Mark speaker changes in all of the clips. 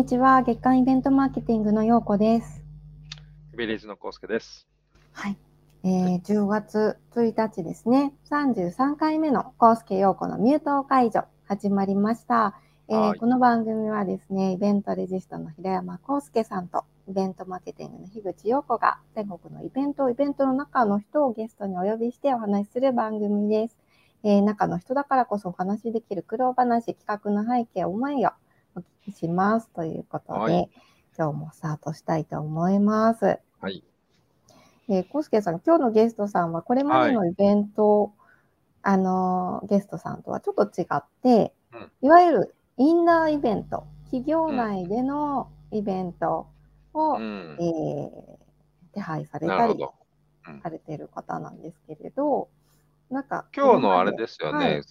Speaker 1: にちは。月間イベントマーケティングのようこです。
Speaker 2: ビリーズのコウスケです。
Speaker 1: はい、えー、10月1日ですね。33回目のコウスケようこのミュート解除始まりました、えー
Speaker 2: はい。
Speaker 1: この番組はですねイベントレジストの平山康介さんとイベントマーケティングの樋口陽子が全国のイベントイベントの中の人をゲストにお呼びしてお話しする番組です、えー中の人だからこそお話しできる苦労話企画の背景思いをお聞きしますということで、
Speaker 2: はい
Speaker 1: 今日もスタートしたいと思います
Speaker 2: はい。
Speaker 1: えー、コウスケさん、今日のゲストさんは、これまでのイベント、あのーゲストさんとはちょっと違って、
Speaker 2: うん
Speaker 1: いわゆるインナーイベント、企業内でのイベントを、
Speaker 2: うん
Speaker 1: え。ー手配されたり。されている方なんですけれど、なんか、
Speaker 2: 今日のあれですよね。
Speaker 1: はい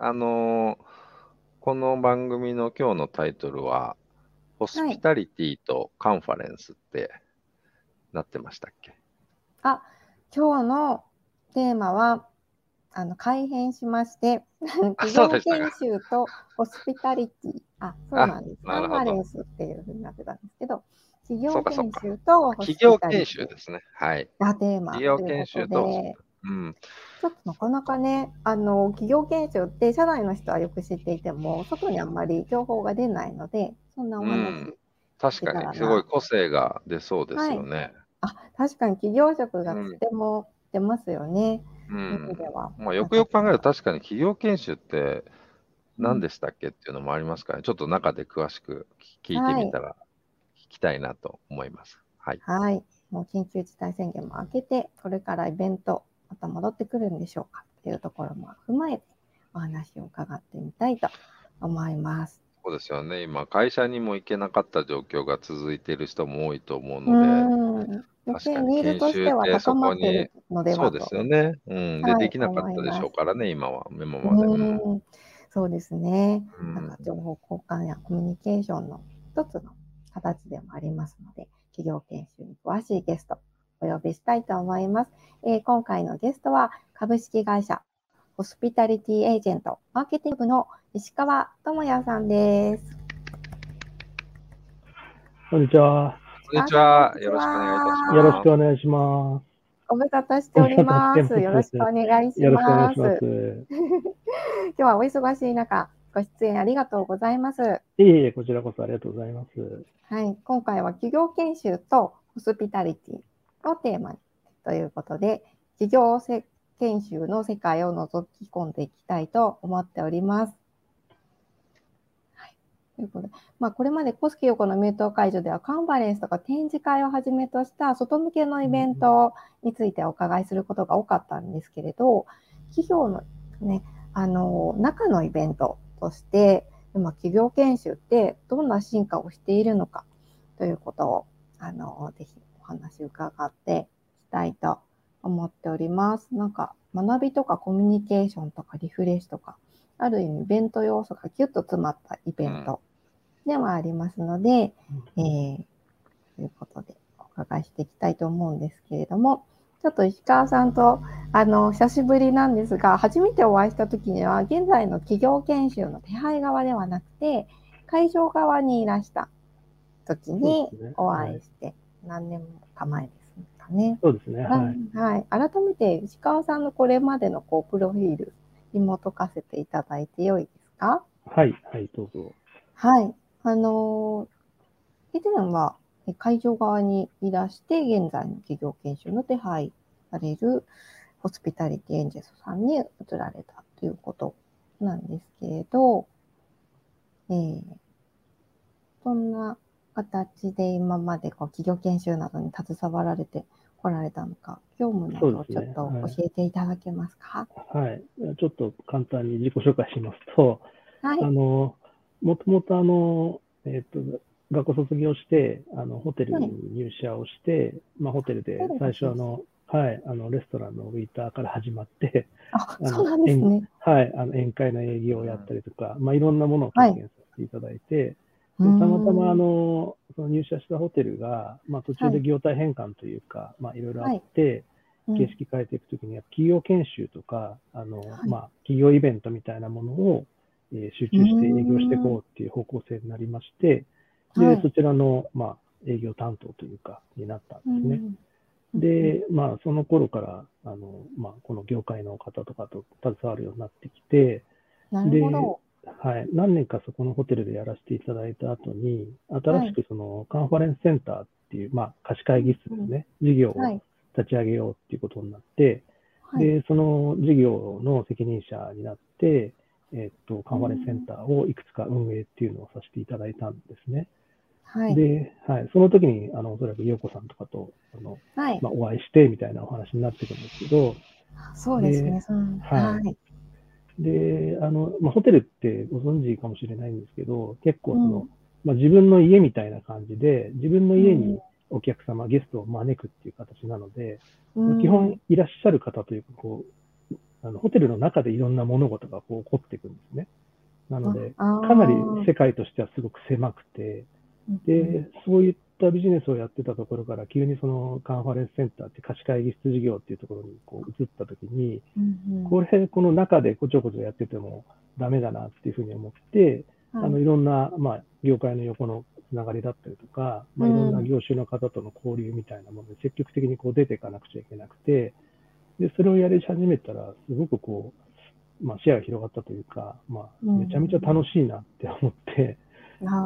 Speaker 2: あのーこの番組の今日のタイトルは、ホスピタリティとカンファレンスってなってましたっけ？
Speaker 1: あ、今日のテーマは、あの改編しまして、企 業研修とホスピタリティ、あ、そうなんです。カンファレンスっていうふうになってたんですけど、企業研修とホスピ
Speaker 2: 企業
Speaker 1: タリティ
Speaker 2: 研修ですね。はい。
Speaker 1: がテーマ
Speaker 2: 企業研修
Speaker 1: ことで、
Speaker 2: うん。
Speaker 1: ちょっとなかなかね、あの企業研修って社内の人はよく知っていても、外にあんまり情報が出ないので、そんなお話、
Speaker 2: うん確かに、すごい個性が出そうですよね。
Speaker 1: あ、確かに企業職がとても出ますよね、
Speaker 2: うん。まあ、よくよく考えると、確かに企業研修って何でしたっけっていうのもありますからね。ちょっと中で詳しく聞いてみたら、聞きたいなと思います。はい。
Speaker 1: はい。もう緊急事態宣言も明けて、これからイベント、また戻ってくるんでしょうかというところも踏まえて、お話を伺ってみたいと思います。
Speaker 2: そうですよね。今、会社にも行けなかった状況が続いている人も多いと思う
Speaker 1: う
Speaker 2: ので。確かに
Speaker 1: ニーズとしては高まってるのではと。
Speaker 2: そうですよね。うん。で、
Speaker 1: はい
Speaker 2: できなかったでしょうからね、今は、今まで。
Speaker 1: うそうですね。
Speaker 2: うん
Speaker 1: なんか情報交換やコミュニケーションの一つの形でもありますので、企業研修に詳しいゲストお呼びしたいと思います。えー今回のゲストは株式会社ホスピタリティエージェントマーケティング部の石川智也さんです。
Speaker 3: こんにちは。
Speaker 2: こんにちは。
Speaker 1: あ
Speaker 2: よろしくお願いいたします。
Speaker 3: よろしくお願いします。
Speaker 1: ご無沙汰しております。よろしくお願。いします。今日はお忙しい中、ご出演ありがとうございます。
Speaker 3: いえいえ、こちらこそありがとうございます。
Speaker 1: はい、今回は企業研修とホスピタリティをテーマにということで、企業研修の世界を覗き込んでいきたいと思っております。ということで、まあ、これまでコスキヨコのミュート会場ではカンファレンスとか展示会をはじめとした外向けのイベントについてお伺いすることが多かったんですけれど、企業のね、あの、中のイベントとして、今、企業研修ってどんな進化をしているのかということを、あの、ぜひ話伺っていきたいと思っております。なんか、学びとかコミュニケーションとかリフレッシュとか、ある意味イベント要素がギュッと詰まったイベントではありますので、えーということでお伺いしていきたいと思うんですけれども、ちょっと石川さんと、あの、久しぶりなんですが、初めてお会いした時には、現在の企業研修の手配側ではなくて、会場側にいらした時にお会いして、何年か前ですかね。
Speaker 3: そうですね。はい。
Speaker 1: はい。改めて石川さんのこれまでのこうプロフィール、紐解かせていただいてよいですか？
Speaker 3: はい、はい、どうぞ。
Speaker 1: はい。あのー以前はえ会場側にいらして、現在の企業研修の手配されるホスピタリティエンジェスさんに移られたということなんですけれど、えー、そんな形で今までこう企業研修などに携わられてこられたのか、業務などをちょっと教えていただけますか？
Speaker 3: はい。ちょっと簡単に自己紹介しますと、
Speaker 1: はい。
Speaker 3: あの、もともとあの、えっ、と、学校卒業して、あの、ホテルに入社をして、まあ、ホテルで最初あの、はい、あの、レストランのウェイターから始まって、
Speaker 1: あ、そうなんですね。
Speaker 3: はい、あの、宴会の営業をやったりとか、まあ、いろんなものを経験させていただいて、でたまたまあのその入社したホテルが、まあ、途中で業態変換というか、まあ、いろいろあって、形式変えていくときに、企業研修とか、あの、まあ、企業イベントみたいなものを、えー集中して営業していこうっていう方向性になりまして、で、
Speaker 1: はい。
Speaker 3: そちらの、まあ、営業担当というか、になったんですね。で、まあ、その頃から、あの、まあ、この業界の方とかと携わるようになってきて、
Speaker 1: なるほど。
Speaker 3: はい、何年かそこのホテルでやらせていただいた後に、新しくそのカンファレンスセンターっていう、まあ、貸し会議室ですね、事業を
Speaker 1: はい。
Speaker 3: 立ち上げようっていうことになって、
Speaker 1: はい。
Speaker 3: で、その事業の責任者になって、えっと、カンファレンスセンターをいくつか運営っていうのをさせていただいたんですね。
Speaker 1: はい。
Speaker 3: で、はい、その時に、あの、おそらく陽子さんとかと、あの、
Speaker 1: はい。
Speaker 3: まあ、お会いしてみたいなお話になってくるんですけど、
Speaker 1: そうですね。
Speaker 3: はい。で、あの、まあ、ホテルってご存知かもしれないんですけど、結構その、
Speaker 1: うん。
Speaker 3: まあ、自分の家みたいな感じで、自分の家
Speaker 1: うん。
Speaker 3: にお客様、ゲストを招くっていう形なので、
Speaker 1: うん。
Speaker 3: 基本いらっしゃる方というか、こう、あのホテルの中でいろんな物事がこう起こっていくんですね。なので、かなり世界としてはすごく狭くて、で、そういったビジネスをやってたところから、急にそのカンファレンスセンターって貸し会議室事業っていうところにこう移ったときに、
Speaker 1: うんうん。
Speaker 3: これ、この中でこちょこちょやっててもダメだなっていうふうに思って、
Speaker 1: はい。
Speaker 3: あの、いろんな、まあ、業界の横のつながりだったりとか、まあ、いろんな業種の方との交流みたいなもので積極的にこう出ていかなくちゃいけなくて、で、それをやり始めたら、すごくこう、まあ、視野が広がったというか、まあ、
Speaker 1: うん。
Speaker 3: めちゃめちゃ楽しいなって思って、
Speaker 1: あー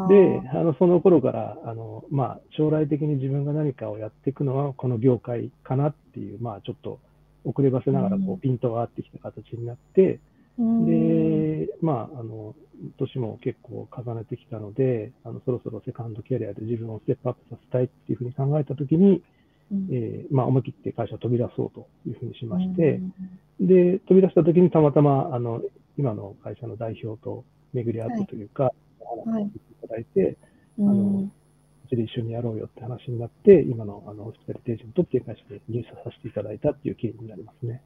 Speaker 3: で、あの、その頃から、あの、まあ、将来的に自分が何かをやっていくのは、この業界かなっていう、まあ、ちょっと遅ればせながら、こ
Speaker 1: う
Speaker 3: ピントが合ってきた形になって、
Speaker 1: うん。
Speaker 3: で、まあ、あの、年も結構重ねてきたので、あの、そろそろセカンドキャリアで自分をステップアップさせたいっていうふうに考えたときに、
Speaker 1: うん。
Speaker 3: えーまあ、思い切って会社を飛び出そうというふうにしまして
Speaker 1: う、ん。
Speaker 3: で、飛び出したときにたまたま、あの、今の会社の代表と巡り合ってというか、お話ししていただいて、
Speaker 1: うん
Speaker 3: あのうちで一緒にやろうよって話になって、今のあのホスピタリテージェントっていう会社で入社させていただいたっていう経緯になりますね。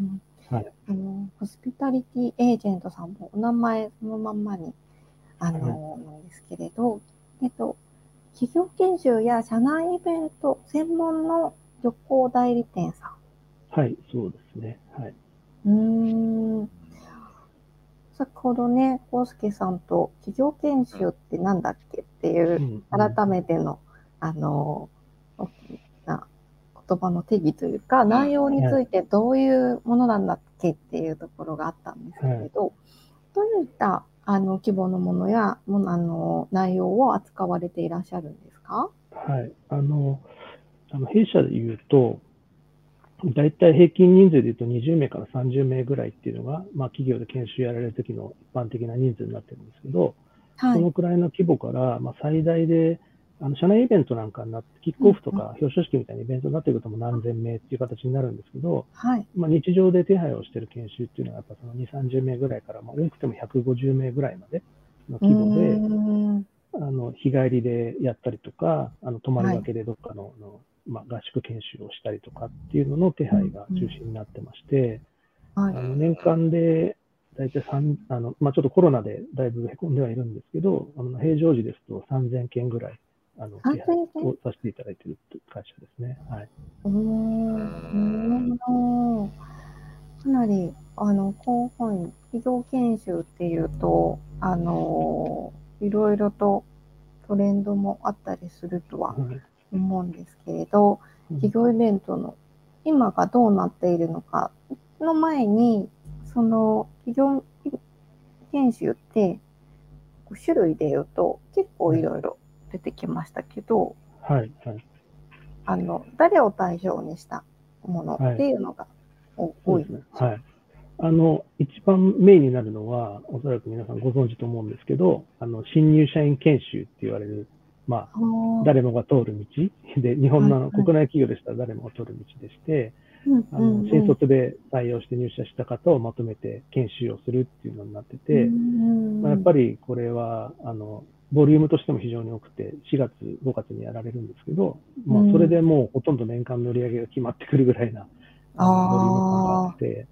Speaker 1: うん
Speaker 3: はい。
Speaker 1: あの、ホスピタリティエージェントさんもお名前そのまんまに、あの、なんですけれど、えっと、企業研修や社内イベント専門の旅行代理店さ
Speaker 3: はい、そうですね。はい。
Speaker 1: ん。うーん。先ほどね、コウスケさんと企業研修ってなんだっけっていうう、
Speaker 3: ん
Speaker 1: 改めての、あの、大きな言葉の定義というか、内容についてどういうものなんだっけっていうところがあったんですけれど、どういったあの規模のものやものあの内容を扱われていらっしゃるんですか？
Speaker 3: はい。あの、あの弊社で言うと、だいたい平均人数で言うと20名から30名ぐらいっていうのが、まあ、企業で研修やられる時の一般的な人数になってるんですけど、
Speaker 1: はい。
Speaker 3: そのくらいの規模から、まあ、最大で、あの社内イベントなんかになって、キックオフとか表彰式みたいなイベントになってくるともう何千名っていう形になるんですけど、
Speaker 1: はい。
Speaker 3: まあ、日常で手配をしている研修っていうのは、やっぱその2、30名ぐらいから、まあ、多くても150名ぐらいまでの規模で、あの日帰りでやったりとか、あの泊まりがけでどっかの,、のまあ、合宿研修をしたりとかっていうのの手配が中心になってまして、
Speaker 1: はい。
Speaker 3: あの年間で大体3あの、まあ、ちょっとコロナでだいぶへこんではいるんですけど、あの平常時ですと3000件ぐらいあの
Speaker 1: 3000
Speaker 3: 手配
Speaker 1: 件？
Speaker 3: をさせていただいている会社ですね。はい。
Speaker 1: うーん。なるほど。かなり、あの、広範囲、企業研修っていうと、あの、いろいろとトレンドもあったりするとは
Speaker 3: はい
Speaker 1: 思うんですけれど、企業イベントの今がどうなっているのかの前に、その企業研修って、種類で言うと結構いろいろ出てきましたけど、
Speaker 3: はい。はい。
Speaker 1: あの、誰を対象にしたものっていうのがお多い
Speaker 3: そうです。ね。はい。あの、一番メインになるのは、おそらく皆さんご存知と思うんですけど、あの、新入社員研修って言われる、まあ、誰もが通る道。で、日本の国内企業でしたら誰もが通る道でして、
Speaker 1: うん
Speaker 3: あの新卒で採用して入社した方をまとめて研修をするっていうのになってて、まあ、やっぱ
Speaker 1: り、
Speaker 3: りこれは、あの、ボリュームとしても非常に多くて、4月、5月にやられるんですけど、まあ、それでもうほとんど年間の売り上げが決まってくるぐらいな、あのボリューム感があって、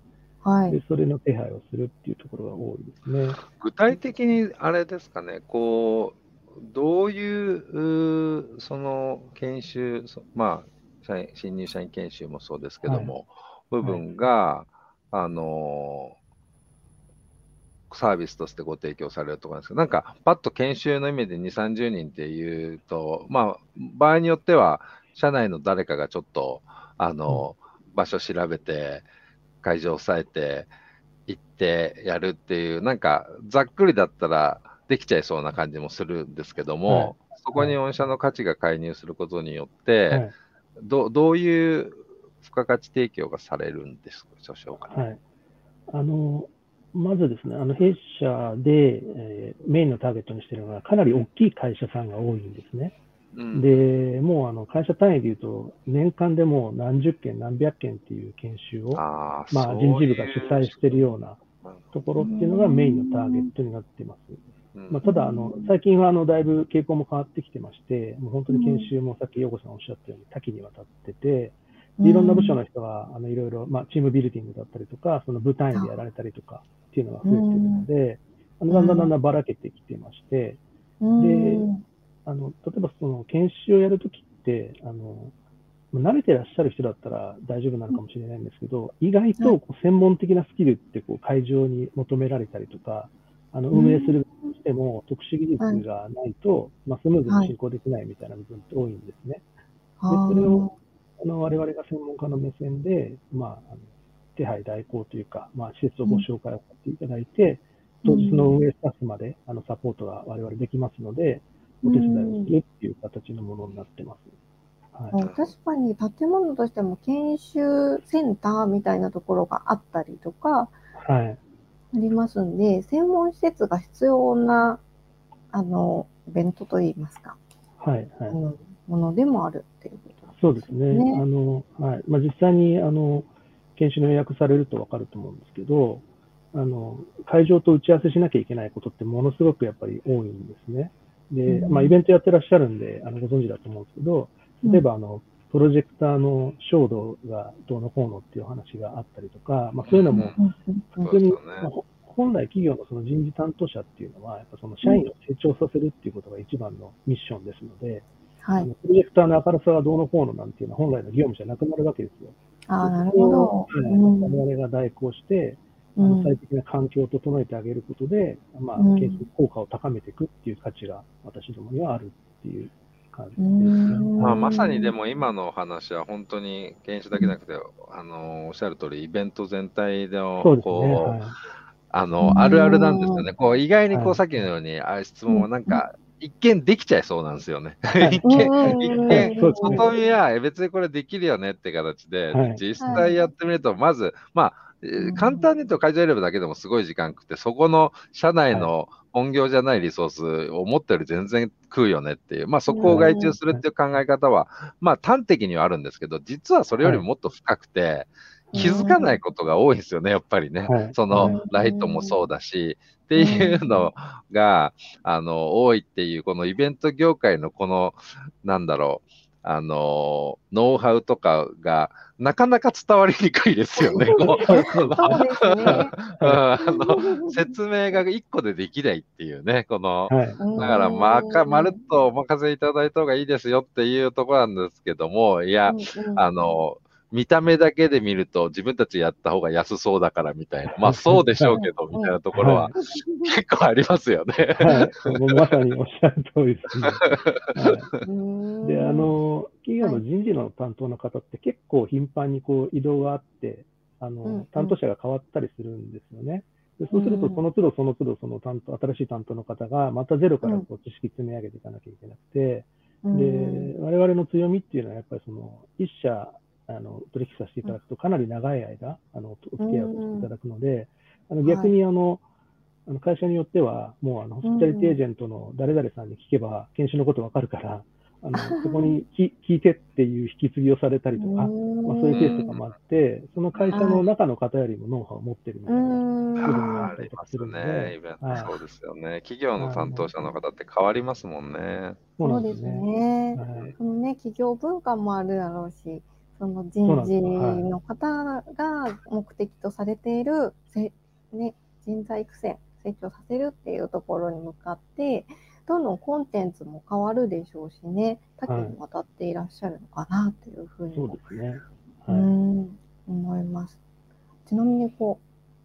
Speaker 1: はい。
Speaker 3: で、。それの手配をするっていうところが多いですね。
Speaker 2: 具体的にあれですかね、こう、どういう、その研修、そまあ、社員新入社員研修もそうですけども、部分が、あのサービスとしてご提供されるところなんですけど、なんか、パッと研修の意味で2、30人っていうと、まあ、場合によっては、社内の誰かがちょっと、あの、場所調べて、会場を押さえて、行ってやるっていう、なんか、ざっくりだったらできちゃいそうな感じもするんですけども、はい。そこに御社の価値が介入することによって、はい、どどういう付加価値提供がされるんですでしょうか、
Speaker 3: ね、はい、あのまずですね、あの弊社で、えー、メインのターゲットにしているのは、かなり大きい会社さんが多いんですね。うん、で、もうあの会社単位で言うと、年間でもう何十件、何百件っていう研修を、あまあ、人事部が主催しているようなところっていうのがメインのターゲットになっています。まあ、ただあの、最近はあのだいぶ傾向も変わってきてまして、もう本当に研修もさっき陽子さんおっしゃったように多岐にわたってて、いろんな部署の人があのいろいろ、まあ、チームビルディングだったりとか、その部単位でやられたりとかっていうのが増えてるので、あのだんだんだんだんばらけてきてまして、で、あの例えばその研修をやるときって、あの慣れてらっしゃる人だったら大丈夫なのかもしれないんですけど、意外とこう専門的なスキルってこう会場に求められたりとか、あの運営するとしても特殊技術がないと、まあ、スムーズに進行できないみたいな部分って多いんですね。でそれをあの我々が専門家の目線で、まあ、あの手配代行というか、まあ、施設をご紹介をさせていただいて、当日の運営スタッフまであのサポートが我々できますので、お手伝いをするっていう形のものになってます。
Speaker 1: はい、確かに建物としても研修センターみたいなところがあったりとか、はい、ありますんで、専門施設が必要な、あの、イベントといいますか、はい、はい。ものでもあるっていうこと
Speaker 3: そうですね。あの、はい。まあ、実際に、あの、研修の予約されるとわかると思うんですけど、あの、会場と打ち合わせしなきゃいけないことってものすごくやっぱり多いんですね。で、まあ、イベントやってらっしゃるんで、あの、ご存知だと思うんですけど、例えば、あの、プロジェクターの照度がどうのこうのっていう話があったりとか、まあ、そういうのも、本当に、まあ、本来企業のその人事担当者っていうのは、やっぱその社員を成長させるっていうことが一番のミッションですので、はい、プロジェクターの明るさがどうのこうのなんていうのは本来の業務じゃなくなるわけですよ。
Speaker 1: ああ、なるほど。
Speaker 3: 我々が代行して、あの最適な環境を整えてあげることで、まあ、効果を高めていくっていう価値が私どもにはあるっていう感じですね。
Speaker 2: まあ、まさにでも今のお話は本当に研修だけじゃなくて、あのおっしゃる通り、イベント全体のこう、ねはい、あのあるあるなんですよね。こう意外にこう、さっきのように、あ質問はなんか、一見できちゃいそうなんですよね。一見、一見、外見は別にこれできるよねって形で、はい、実際やってみると、まず、まあ、簡単に言うと会場選ぶだけでもすごい時間食って、そこの社内の本業じゃないリソースを持ってる全然食うよねっていう、まあそこを外注するっていう考え方は、まあ端的にはあるんですけど、実はそれよりももっと深くて、気づかないことが多いですよね、やっぱりね。そのライトもそうだし、っていうのが、あの、多いっていう、このイベント業界のこの、なんだろう、あの、ノウハウとかが、なかなか伝わりにくいですよね。説明が1個でできないっていうね、この、はい、だからまか、まるっとお任せいただいた方がいいですよっていうところなんですけども、いや、あの、見た目だけで見ると自分たちやった方が安そうだからみたいな、まあそうでしょうけど、みたいなところは結構ありますよね。
Speaker 3: はい、まさにおっしゃる通りですね。はい、で、あの、企業の人事の担当の方って結構頻繁にこう移動があって、あの、担当者が変わったりするんですよね。でそうすると、その都度その都度、その担当、新しい担当の方が、またゼロからこう知識積み上げていかなきゃいけなくて、で、我々の強みっていうのは、やっぱりその、一社あの取引させていただくと、かなり長い間、あのお付き合いをしていただくので、あの逆にあの、あの会社によっては、もうあのホスピタリティエージェントの誰々さんに聞けば、研修のことわかるから、あの そこに聞いてっていう引き継ぎをされたりとか、まあ、そういうケースとかもあって、その会社の中の方よりもノウハウを持ってるみたいなあったりとかするので、ね、
Speaker 2: そうですよね。企業の担当者の方って変わりますもんね。
Speaker 1: そうですね。はい、ね、企業文化もあるだろうし、その人事の方が目的とされている、せね、人材育成、成長させるっていうところに向かって、どんどんコンテンツも変わるでしょうしね、多岐にわたっていらっしゃるのかなというふうに
Speaker 3: そうですね。
Speaker 1: はい、うん思います。ちなみにこ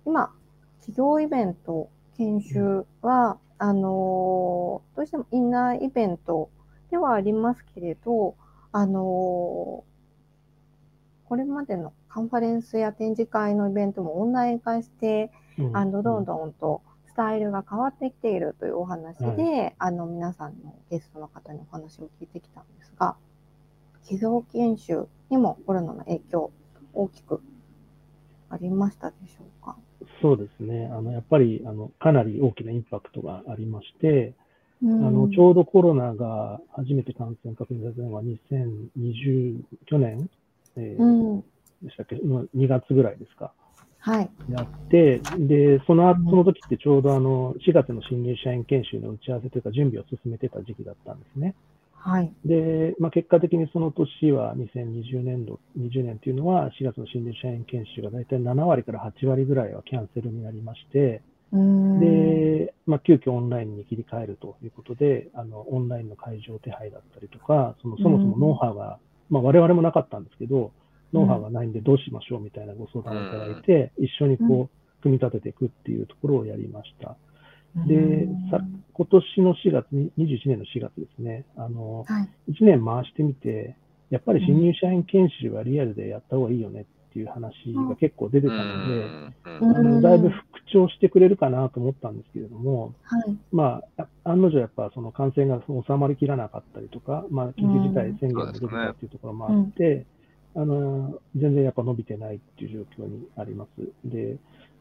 Speaker 1: う、今、企業イベント、研修は、うん、あのどうしてもインナーイベントではありますけれど、あのこれまでのカンファレンスや展示会のイベントもオンライン化して、うん、あのどんどんとスタイルが変わってきているというお話で、はい、あの皆さんのゲストの方にお話を聞いてきたんですが、企業研修にもコロナの影響大きくありましたでしょうか？
Speaker 3: そうですね。あの、やっぱり、あの、かなり大きなインパクトがありまして、うん、あの、ちょうどコロナが初めて感染確認されたのは2020、去年、えー、うん、でしたっけ、2月ぐらいですか。
Speaker 1: はい。
Speaker 3: やって、で、その、その時ってちょうどあの、4月の新入社員研修の打ち合わせというか準備を進めてた時期だったんですね。
Speaker 1: はい。
Speaker 3: で、まあ、結果的にその年は2020年度、20年というのは4月の新入社員研修が大体7割から8割ぐらいはキャンセルになりまして、で、まあ、急遽オンラインに切り替えるということで、あの、オンラインの会場手配だったりとか、そのそもそもノウハウが、まあ、我々もなかったんですけど、ノウハウがないんでどうしましょうみたいなご相談をいただいて、一緒にこう、組み立てていくっていうところをやりました。で、さ今年の4月、21年の4月ですね、あの、はい、1年回してみて、やっぱり新入社員研修はリアルでやった方がいいよねっていう話が結構出てたので、あのだいぶ復調してくれるかなと思ったんですけれども、はい、まあ、案の定やっぱその感染が収まりきらなかったりとか、まあ、緊急事態宣言が出てたっていうところもあって、あの、全然やっぱ伸びてないっていう状況にあります。で、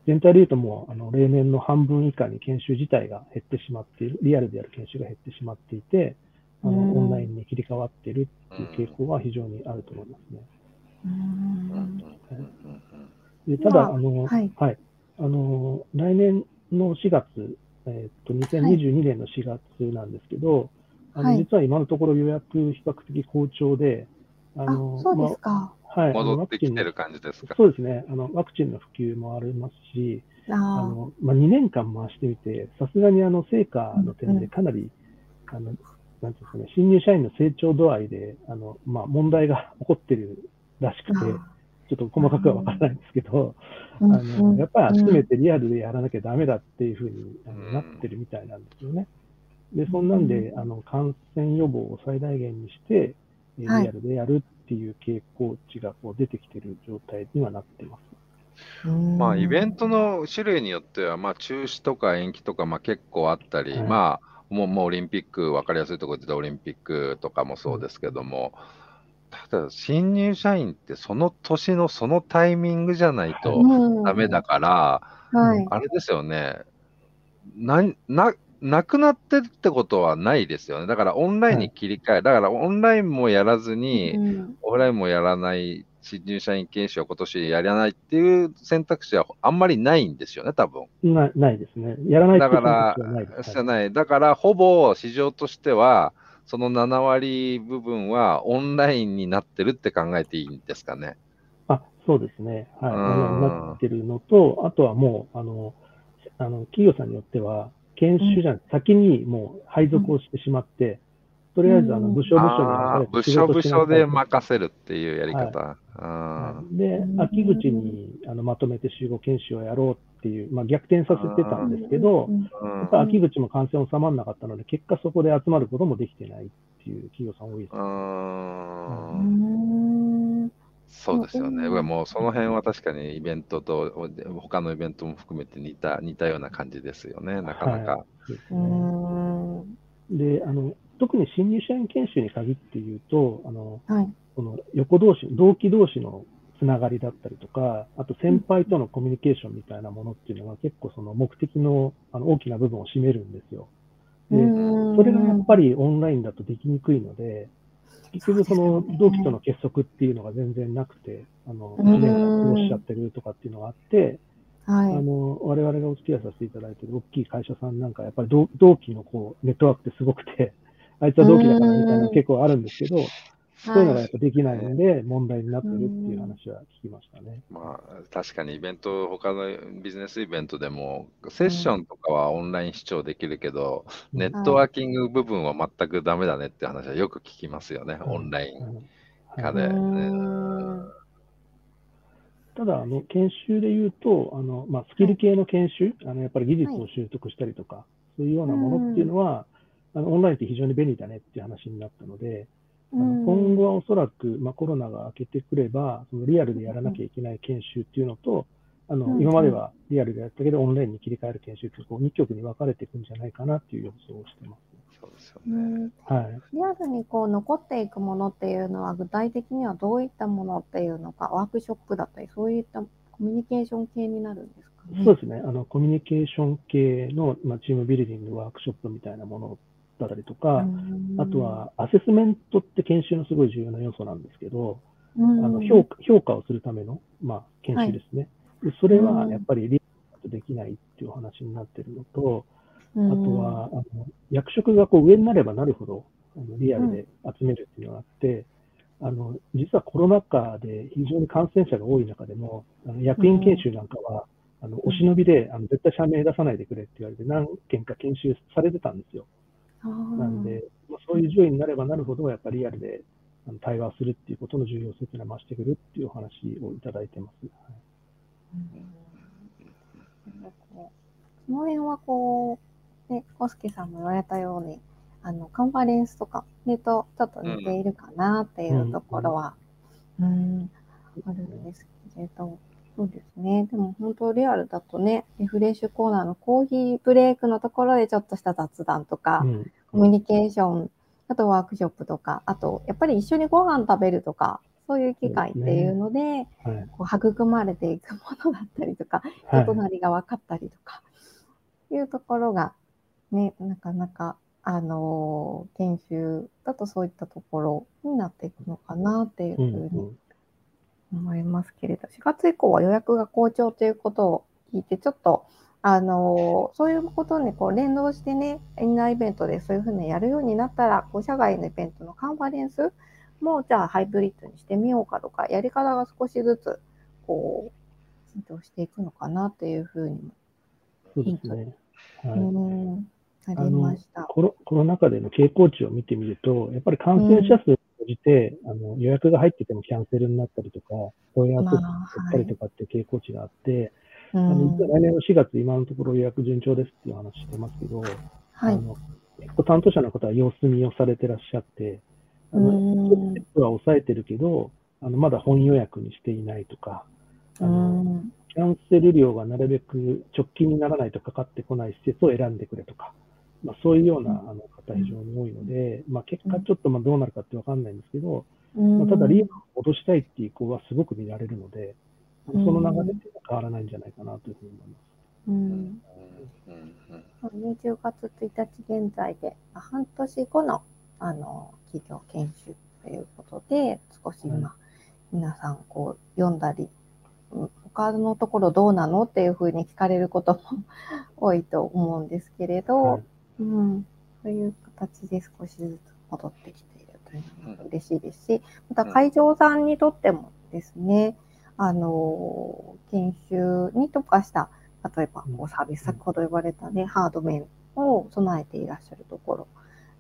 Speaker 3: 全体で言うともう、あの、例年の半分以下に研修自体が減ってしまっている、リアルでやる研修が減ってしまっていて、あの、オンラインに切り替わっているっていう傾向は非常にあると思いますね。でただ、あの、はい、はい、あの、来年の4月、えっ、と、2022年の4月なんですけど、はい、あの、実は今のところ予約比較的好調で、
Speaker 1: あの、そうですか。
Speaker 2: ま、はい。戻ってきてる感じですか
Speaker 3: そうですね。あの、ワクチンの普及もありますし、あの、まあ、2年間回してみて、さすがにあの、成果の点でかなり、うん、あの、なんていうんですかね、新入社員の成長度合いで、あの、まあ、問題が起こってるらしくて、ちょっと細かくはわからないんですけど、あの、やっぱり集めてリアルでやらなきゃダメだっていうふうになってるみたいなんですよね。で、そんなんで、あの、感染予防を最大限にして、リアルでやるっていう傾向値がこう出てきている状態にはなっています。
Speaker 2: まあ、イベントの種類によっては、まあ、中止とか延期とか、まあ、結構あったり、はい、まあ、もうもうオリンピック、分かりやすいところでオリンピックとかもそうですけども、ただ、新入社員ってその年のそのタイミングじゃないとダメだから、はい、あれですよね。な、な、なくなってるってことはないですよね。だからオンラインに切り替え、はい、だからオンラインもやらずに、うん、オフラインもやらない新入社員研修を今年やらないっていう選択肢はあんまりないんですよね、多分
Speaker 3: なないですね。やらない
Speaker 2: だから、じゃない。だから、ほぼ市場としては、その7割部分はオンラインになってるって考えていいんですかね？
Speaker 3: あそうですね。はい。なってるのと、あとはもう、あの、あの企業さんによっては、研修じゃん、先にもう配属をしてしまって、とりあえずあの部署部署
Speaker 2: に部署部署で任せるっていうやり方。
Speaker 3: はい、で、秋口にあのまとめて集合研修をやろうっていう、まあ、逆転させてたんですけど、やっぱ秋口も感染収まらなかったので、結果そこで集まることもできてないっていう企業さん多いです、
Speaker 2: ね。そうですよね。もうその辺は確かにイベントと、他のイベントも含めて似た似たような感じですよね、なかなか。はい、
Speaker 3: であの特に新入社員研修に限って言うと、あの、はい、この横同士、同期同士のつながりだったりとか、あと先輩とのコミュニケーションみたいなものっていうのが結構その目的のあの大きな部分を占めるんですよ。で、それがやっぱりオンラインだとできにくいので、結局その同期との結束っていうのが全然なくて、あの、1年間過ごしちゃってるとかっていうのがあって、はい、あの、我々がお付き合いさせていただいている大きい会社さんなんか、やっぱり同同期のこう、ネットワークってすごくて、あいつは同期だからみたいな結構あるんですけど、そういうのがやっぱできないので、問題になってるっていう話は聞きましたね。
Speaker 2: まあ、確かにイベント、他のビジネスイベントでも、セッションとかはオンライン視聴できるけど、うん、ネットワーキング部分は全くダメだねって話はよく聞きますよね、オンライン。化で。
Speaker 3: ただ、あの研修で言うと、あのまあ、スキル系の研修、あのやっぱり技術を習得したりとか、はい、そういうようなものっていうのは、あのオンラインって非常に便利だねっていう話になったので、あの今後はおそらく、まあ、コロナが明けてくれば、そのリアルでやらなきゃいけない研修っていうのと、あの今まではリアルでやったけど、オンラインに切り替える研修っていう、こう2極に分かれていくんじゃないかなっていう予想をしてます。そうですよ
Speaker 1: ね。はい。リアルにこう残っていくものっていうのは、具体的にはどういったものっていうのか、ワークショップだったり、そういったコミュニケーション系になるんですか
Speaker 3: ね。そうですね。あのコミュニケーション系の、まあ、チームビルディングワークショップみたいなものだったりとか、あとはアセスメントって研修のすごい重要な要素なんですけど、あの評価評価をするための、まあ、研修ですね。はい、それはやっぱりリアルできないっていうお話になってるのと、あとは、あの役職がこう上になればなるほどあのリアルで集めるっていうのがあって、あの実はコロナ禍で非常に感染者が多い中でも、あの役員研修なんかは、あのお忍びであの絶対社名出さないでくれって言われて、何件か研修されてたんですよ。なんで、まあ、そういう順位になればなるほど、やっぱりリアルで対話するっていうことの重要性が増してくるっていうお話をいただいてます。はい、
Speaker 1: その辺はこう、ね、コスケさんも言われたように、あのカンファレンスとか、ね、とちょっと似ているかなっていうところは、うん、うん、あるんですけれど、そうですね。でも本当リアルだとね、リフレッシュコーナーのコーヒーブレイクのところでちょっとした雑談とか、うん、コミュニケーション、あとワークショップとか、あとやっぱり一緒にご飯食べるとか、そういう機会っていうので、ね。はい、こう育まれていくものだったりとか、人となりが分かったりとか、はい、いうところが、ね、なかなか、あのー、研修だとそういったところになっていくのかなっていうふうに思いますけれど、4月以降は予約が好調ということを聞いて、ちょっと、あのそういうことにこう連動してね、インナーイベントでそういうふうにやるようになったら、こう社外のイベントのカンファレンスも、じゃあハイブリッドにしてみようかとか、やり方が少しずつ、こう、浸透していくのかなっていうふうにも、
Speaker 3: そうですね。
Speaker 1: はい、うんありました
Speaker 3: コロコロナ禍での傾向値を見てみると、やっぱり感染者数じて、あの予約が入っててもキャンセルになったりとか、問い合わせったりとかっていう傾向値があって、あの来年の4月、今のところ予約順調ですっていう話してますけど、はい、あの結構担当者の方は様子見をされてらっしゃって、あのステップは抑えてるけど、あのまだ本予約にしていないとか、あのキャンセル料がなるべく直近にならないとかかってこない施設を選んでくれとか、まあ、そういうようなあの方非常に多いので、まあ、結果ちょっとまあどうなるかってわかんないんですけど、まあ、ただリードを戻したいっていう意向はすごく見られるので、その流れっていうのは変わらないんじゃないかなというふうに思います。うん。
Speaker 1: 20月1日現在で、半年後のあの企業研修ということで、少し今、皆さん。こう読ん。だり、他のところどうなのっていうふうに聞かれることも多いと思うん。ですけれど、はい、うん、そういう形で少しずつ戻ってきているというのが嬉しいですし、また会場さんにとってもですね、あの、研修に特化した、例えばこうサービス、先ほど言われたね、ハード面を備えていらっしゃるところ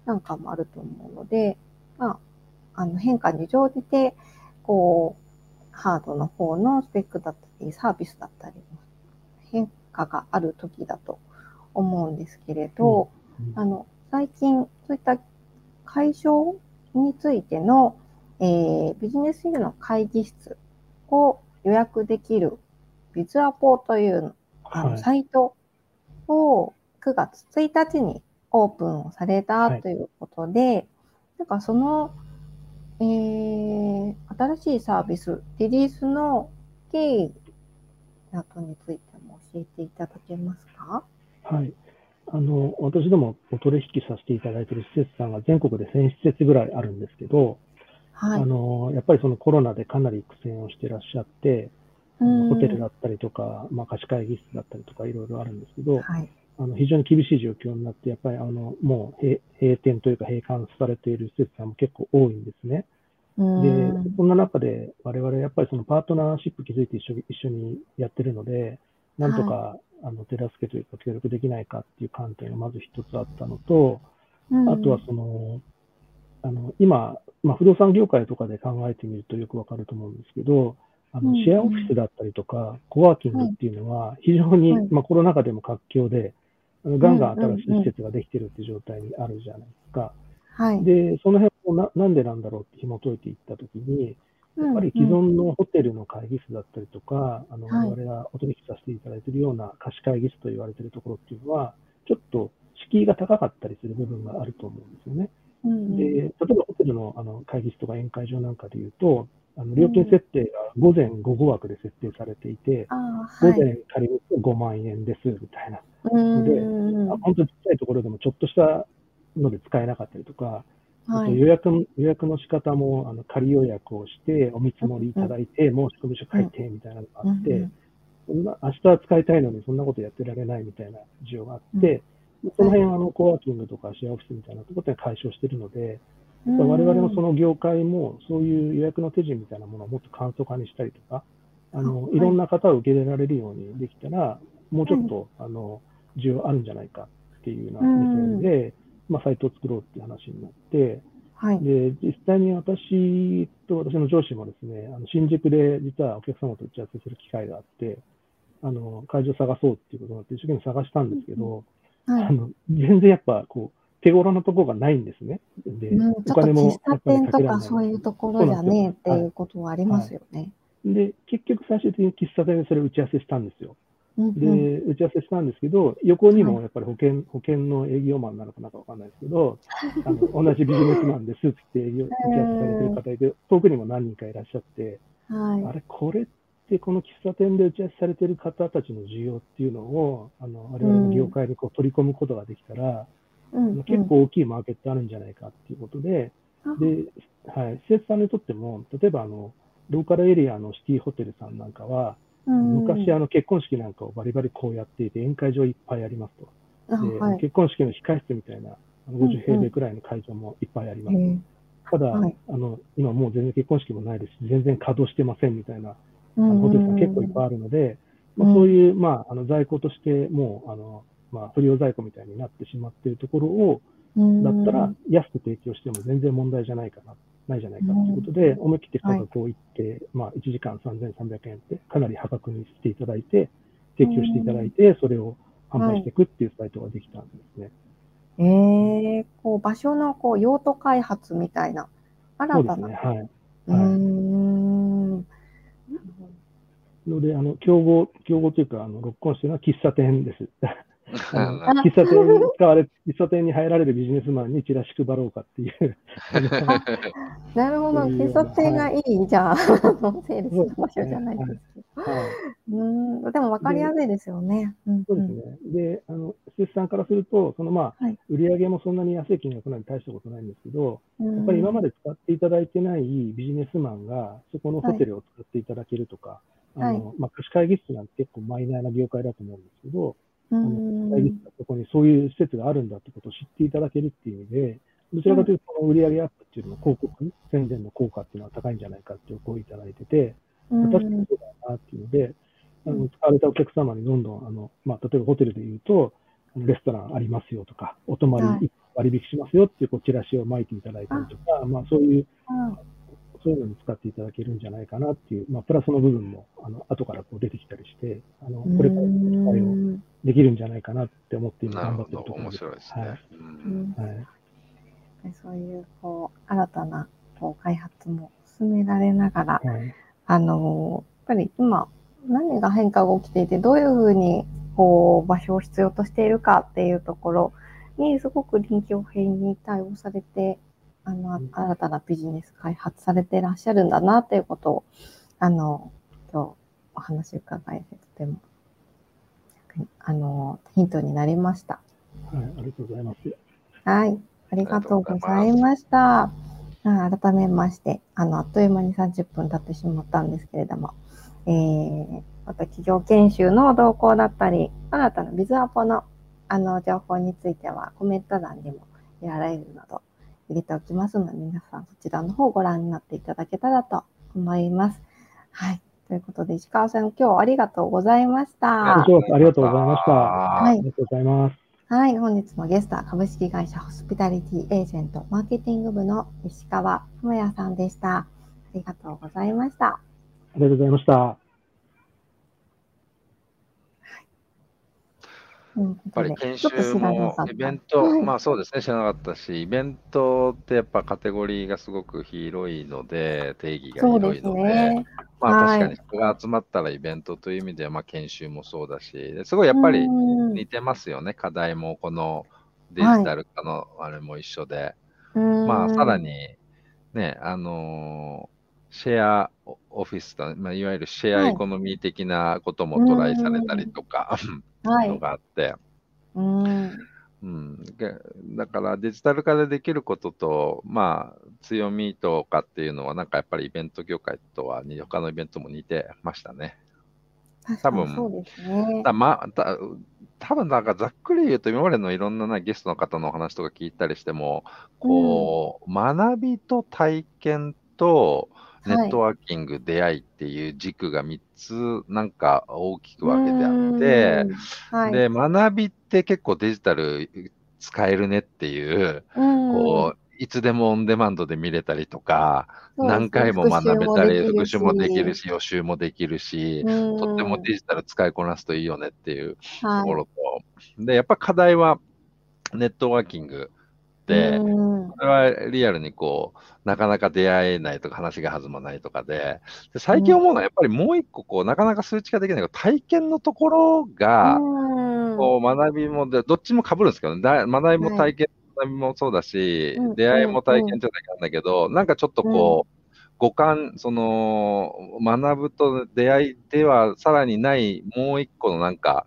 Speaker 1: なんかもあると思うので、まあ、あの変化に乗じて、こう、ハードの方のスペックだったり、サービスだったり、変化がある時だと思うんですけれど、あの、最近、そういった会場についての、えー、ビジネスヒルの会議室を予約できるビズアポというあの、サイトを9月1日にオープンをされたということで、はい、なんかその、えー、新しいサービス、リリースの経緯などについても教えていただけますか？
Speaker 3: はい。あの、私どもお取引させていただいている施設さんが全国で1000施設ぐらいあるんですけど、はい、あの、やっぱりそのコロナでかなり苦戦をしてらっしゃって、ホテルだったりとか、まあ、貸し会議室だったりとかいろいろあるんですけど、はい、あの非常に厳しい状況になって、やっぱりあのもう閉店というか閉館されている施設さんも結構多いんですね。で、そんな中で我々やっぱりそのパートナーシップ築いて一緒一緒にやってるので、なんとか、はい、あの手助けというか協力できないかっていう観点がまず一つあったのと、うん、あとはその、あの今、まあ、不動産業界とかで考えてみるとよくわかると思うんですけど、あのシェアオフィスだったりとか、コワーキングっていうのは非常に、まあ、コロナ禍でも活況で、ガンガン新しい施設ができてるっていう状態にあるじゃないですか。はい、で、その辺をななんでなんだろうって紐解いていったときに、やっぱり既存のホテルの会議室だったりとか、あの、我々がお取引させていただいているような貸し会議室と言われているところっていうのは、ちょっと敷居が高かったりする部分があると思うんですよね。で、例えばホテルのあの会議室とか宴会場なんかで言うと、あの料金設定が午前午後枠で設定されていて、午前仮に5万円ですみたいな。で、本当にちっちゃいところでもちょっとしたので使えなかったりとか、はい、予約の予約の仕方もあの仮予約をして、お見積もりいただいて、申し込み書書いてみたいなのがあって、そんな明日は使いたいのにそんなことやってられないみたいな需要があって、その辺あのコワーキングとかシェアオフィスみたいなところで解消しているので、我々もその業界もそういう予約の手順みたいなものをもっと簡素化にしたりとか、あのい。ろんな方を受け入れられるようにできたら、もうちょっと、あの需要あるんじゃないかっていうような目線で、まあ、サイトを作ろうっていう話になって、はい、で実際に私と私の上司もですね、あの新宿で実はお客様と打ち合わせする機会があって、あの会場探そうっていうことになって、一生懸命探したんですけど、はい、あの全然やっぱこう手頃なところがないんですね。
Speaker 1: で、うん、お金も喫茶店とかそういうところじゃねえっていうことはありますよね。
Speaker 3: はい、で、結局最終的に喫茶店でそれを打ち合わせしたんですよ。で、打ち合わせしたんですけど、横にもやっぱり保険、保険の営業マンなのかなんかわかんないですけど、あの同じビジネスマンでスーツ着て営業、打ち合わせされてる方いて、遠くにも何人かいらっしゃって、はい、あれ、これってこの喫茶店で打ち合わせされてる方たちの需要っていうのを、あの我々の業界にこう取り込むことができたら、うん、結構大きいマーケットあるんじゃないかっていうことで、で、はい、施設さんにとっても、例えばあの、ローカルエリアのシティホテルさんなんかは、昔、あの結婚式なんかをバリバリこうやっていて、宴会場いっぱいありますと。で、はい、結婚式の控室みたいな、50平米くらいの会場もいっぱいあります。うんうん、ただ、はい、あの、今もう全然結婚式もないですし、全然稼働してませんみたいな、あのホテルさん結構いっぱいあるので、まあ、そういう、まあ、あの在庫としてもう、あの、まあ、不良在庫みたいになってしまっているところを、だったら安く提供しても全然問題じゃないかなないじゃないかということで、思い切って価格を言って、まあ、1時間3300円ってかなり破格にしていただいて、提供していただいて、それを販売していくっていうサイトができたんですね。
Speaker 1: ええー、こう場所のこう用途開発みたいな、新たな。そうですね、はい。はい、うん。
Speaker 3: ので、あの、競合、競合というか、あの、ロックオンしてるのは喫茶店です。喫茶店に使われ、喫茶店に入られるビジネスマンにチラシ配ろうかっていう。
Speaker 1: なるほど、喫茶店がいい、はい、じゃあ、セールスの場所じゃないですけど。はい、うん。でも分かりやすいですよね。
Speaker 3: そうですね。で、あの、施設さんからすると、そのまあ、はい、売り上げもそんなに安い金額なんで大したことないんですけど、やっぱり今まで使っていただいてないビジネスマンが、そこのホテルを使っていただけるとか、あの、まあ、貸し会議室なんて結構マイナーな業界だと思うん。ですけど、あの会議室のところにそういう施設があるんだってことを知っていただけるっていう意味で、どちらかというと、その売上アップっていうのは広告、宣伝の効果っていうのは高いんじゃないかっていう声をいただいてて、確かにそうだなっていうので、あの使われたお客様にどんどん、あのまあ、例えばホテルで言うと、レストランありますよとか、お泊まり割引しますよっていうこうチラシを巻いていただいたりとか、まあ、そういうそういうのに使っていただけるんじゃないかなっていう、まあ、プラスの部分も、あの、後からこう出てきたりして、あの、これからの機会をできるんじゃないかなって思って今頑張ってるところです。面白いですね。はい。
Speaker 1: はい、そういう、こう、新たな、こう、開発も進められながら、はい、あの、やっぱり今、何が変化が起きていて、どういうふうに、こう、場所を必要としているかっていうところに、すごく臨機応変に対応されてあの、新たなビジネス開発されていらっしゃるんだなっていうことを、あの、今日お話伺えてとても、あの、ヒントになりました。
Speaker 3: はい、ありがとうございます。
Speaker 1: はい、ありがとうございました。改めまして、あの、あっという間に30分経ってしまったんですけれども、えー、また企業研修の動向だったり、新たなビズアポのあの情報についてはコメント欄でもやられるなど、入れておきますので、皆さんそちらの方をご覧になっていただけたらと思います。はい。ということで、石川さん、今日はありがとうございました。
Speaker 3: ありがとうございました。はい。ありがとうございます。
Speaker 1: はい。本日のゲストは株式会社ホスピタリティエージェントマーケティング部の石川智也さんでした。ありがとうございました。あ
Speaker 3: りがとうございました。
Speaker 2: やっぱり研修もイベント、はい、まあそうですね、知らなかったし、イベントってやっぱカテゴリーがすごく広いので、定義が広いので、でまあ確かに人が集まったらイベントという意味では、まあ研修もそうだし、すごいやっぱり似てますよね、課題もこのデジタル化のあれも一緒で。はい、まあさらに、ね、あのー、シェアオフィスと、まあ、いわゆるシェアエコノミー的なこともトライされたりとか、はい、のがあって、うん。うん、だからデジタル化でできることと、まあ、強みとかっていうのは、なんかやっぱりイベント業界とは、他のイベントも似てましたね。
Speaker 1: 多分、そうですね。だ
Speaker 2: また多分なんかざっくり言うと、今までのいろんな、ね、ゲストの方のお話とか聞いたりしても、こう、うん、学びと体験と、ネットワーキング、出会いっていう軸が3つなんか大きく分けてあって、はい、で、学びって結構デジタル使えるねっていう、こう、いつでもオンデマンドで見れたりとか、何回も学べたり、復習もできるし、予習もできるし、とってもデジタル使いこなすといいよねっていうところと、はい、で、やっぱ課題はネットワーキングで、それはリアルにこう、なかなか出会えないとか話が弾まないとかで、で最近思うのはやっぱりもう一個こう、なかなか数値化できないけど、体験のところが、こう学びもで、どっちも被るんですけど、ね、学びも体験、学びもそうだし、出会いも体験じゃないかんだけど、なんかちょっとこう、五感、その、学ぶと出会いではさらにないもう一個のなんか、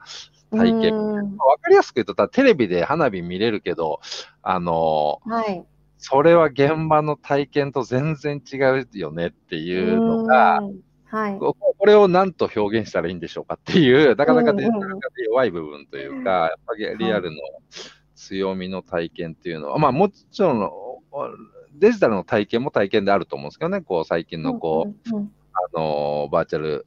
Speaker 2: 体験。わかりやすく言うと、テレビで花火見れるけど、あの、はい、それは現場の体験と全然違うよねっていうのが、はい、これを何と表現したらいいんでしょうかっていう、なかなかデジタル化で弱い部分というか、やっぱりリアルの強みの体験っていうのは、まあもちろん、デジタルの体験も体験であると思うんですけどね、こう最近のこう、あの、バーチャル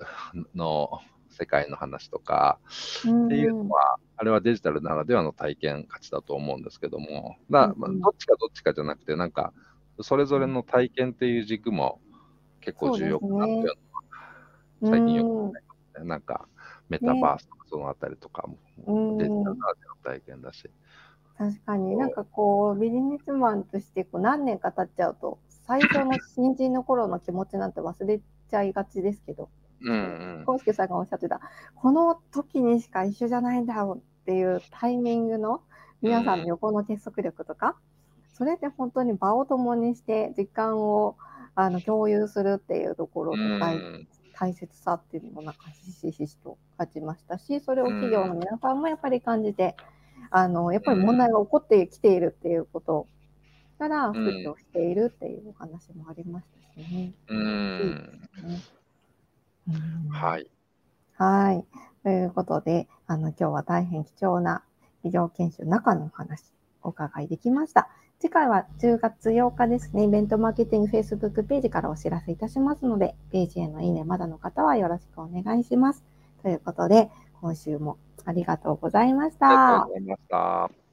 Speaker 2: の世界の話とかっていうのは、あれはデジタルならではの体験価値だと思うんですけども、だまあ、どっちかどっちかじゃなくて、なんか、それぞれの体験っていう軸も結構重要かなっていうのは、最近よく思いますね。なんか、メタバースとかそのあたりとかも、デジタルならではの体験だし。
Speaker 1: 確かに。なんかこう、ビジネスマンとしてこう何年か経っちゃうと、最初の新人の頃の気持ちなんて忘れちゃいがちですけど、うんうん、介さんがおっしゃってた、この時にしか一緒じゃないんだろうっていうタイミングの皆さんの横の結束力とか、それって本当に場を共にして時間をあの共有するっていうところの大,、大切さっていうのもなんかひしひしと感じましたし、それを企業の皆さんもやっぱり感じて、あのやっぱり問題が起こってきているっていうことから復帰をしているっていうお話もありましたしね。うん、いいですね。
Speaker 2: はい。
Speaker 1: はい。ということで、あの、今日は大変貴重な企業研修の中のお話、お伺いできました。次回は10月8日ですね、イベントマーケティング Facebook ページからお知らせいたしますので、ページへのいいね、まだの方はよろしくお願いします。ということで、今週もありがとうございました。
Speaker 2: ありがとうございました。